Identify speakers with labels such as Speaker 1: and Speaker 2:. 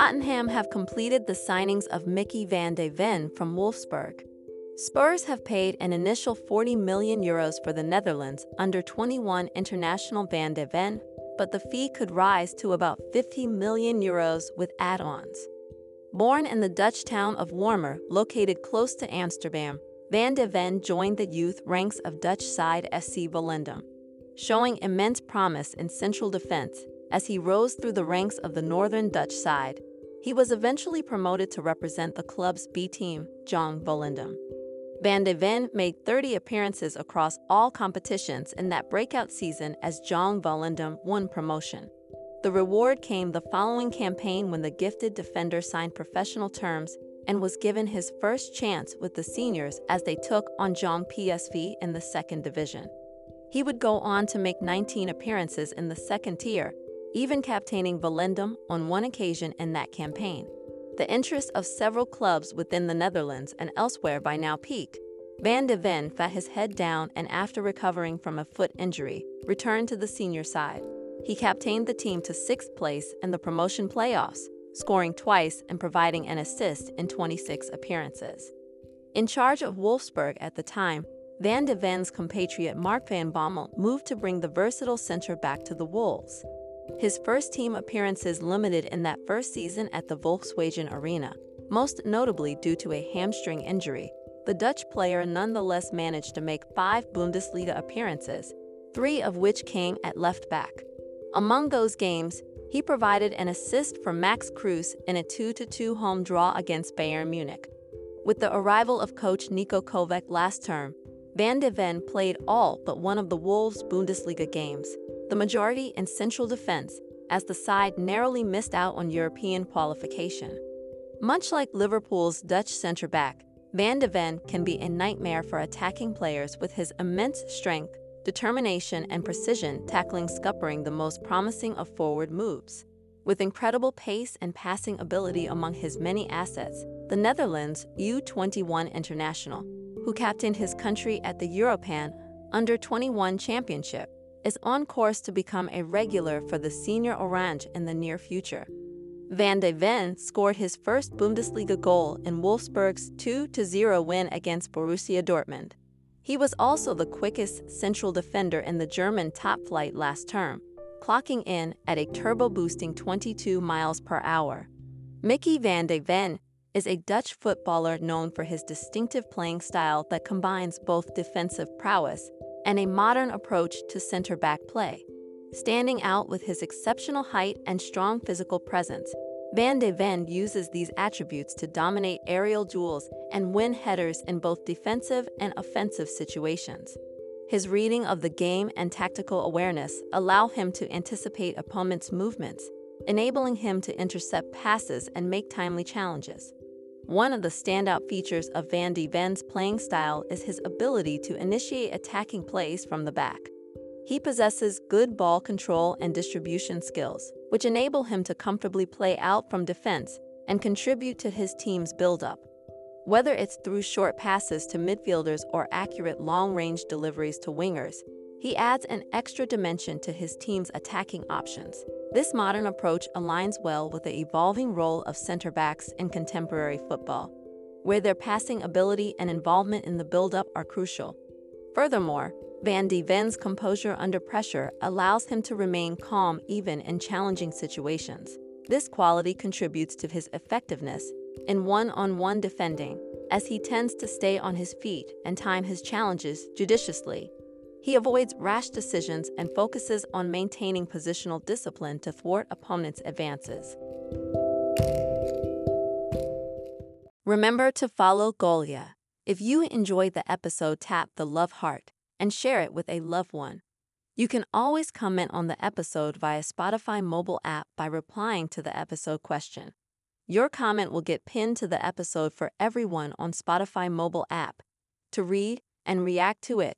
Speaker 1: Tottenham have completed the signings of Micky van de Ven from Wolfsburg. Spurs have paid an initial 40 million euros for the Netherlands under 21 international Van de Ven, but the fee could rise to about 50 million euros with add-ons. Born in the Dutch town of Wormer, located close to Amsterdam, Van de Ven joined the youth ranks of Dutch side SC Volendam, showing immense promise in central defense as he rose through the ranks of the northern Dutch side. He was eventually promoted to represent the club's B team, Jong Volendam. Van de Ven made 30 appearances across all competitions in that breakout season as Jong Volendam won promotion. The reward came the following campaign when the gifted defender signed professional terms and was given his first chance with the seniors as they took on Jong PSV in the second division. He would go on to make 19 appearances in the second tier, even captaining Volendam on one occasion in that campaign. The interest of several clubs within the Netherlands and elsewhere by now peaked. Van de Ven fat his head down and after recovering from a foot injury, returned to the senior side. He captained the team to sixth place in the promotion playoffs, scoring twice and providing an assist in 26 appearances. In charge of Wolfsburg at the time, Van de Ven's compatriot Mark van Bommel moved to bring the versatile center back to the Wolves. His first team appearances limited in that first season at the Volkswagen Arena, most notably due to a hamstring injury. The Dutch player nonetheless managed to make five Bundesliga appearances, three of which came at left back. Among those games, he provided an assist for Max Kruse in a 2-2 home draw against Bayern Munich. With the arrival of coach Niko Kovac last term, Van de Ven played all but one of the Wolves' Bundesliga games, the majority in central defense, as the side narrowly missed out on European qualification. Much like Liverpool's Dutch centre back, Van de Ven can be a nightmare for attacking players with his immense strength, determination, and precision tackling scuppering the most promising of forward moves. With incredible pace and passing ability among his many assets, the Netherlands U21 international, who captained his country at the European Under 21 Championship, is on course to become a regular for the Senior Orange in the near future. Van de Ven scored his first Bundesliga goal in Wolfsburg's 2-0 win against Borussia Dortmund. He was also the quickest central defender in the German top flight last term, clocking in at a turbo-boosting 22 miles per hour. Micky van de Ven is a Dutch footballer known for his distinctive playing style that combines both defensive prowess and a modern approach to center back play. Standing out with his exceptional height and strong physical presence, Van de Ven uses these attributes to dominate aerial duels and win headers in both defensive and offensive situations. His reading of the game and tactical awareness allow him to anticipate opponents' movements, enabling him to intercept passes and make timely challenges. One of the standout features of Van de Ven's playing style is his ability to initiate attacking plays from the back. He possesses good ball control and distribution skills, which enable him to comfortably play out from defense and contribute to his team's build-up. Whether it's through short passes to midfielders or accurate long-range deliveries to wingers, he adds an extra dimension to his team's attacking options. This modern approach aligns well with the evolving role of center backs in contemporary football, where their passing ability and involvement in the build-up are crucial. Furthermore, Van de Ven's composure under pressure allows him to remain calm even in challenging situations. This quality contributes to his effectiveness in one-on-one -on -one defending, as he tends to stay on his feet and time his challenges judiciously. He avoids rash decisions and focuses on maintaining positional discipline to thwart opponents' advances. Remember to follow Golia. If you enjoyed the episode, tap the love heart and share it with a loved one. You can always comment on the episode via Spotify mobile app by replying to the episode question. Your comment will get pinned to the episode for everyone on Spotify mobile app to read and react to it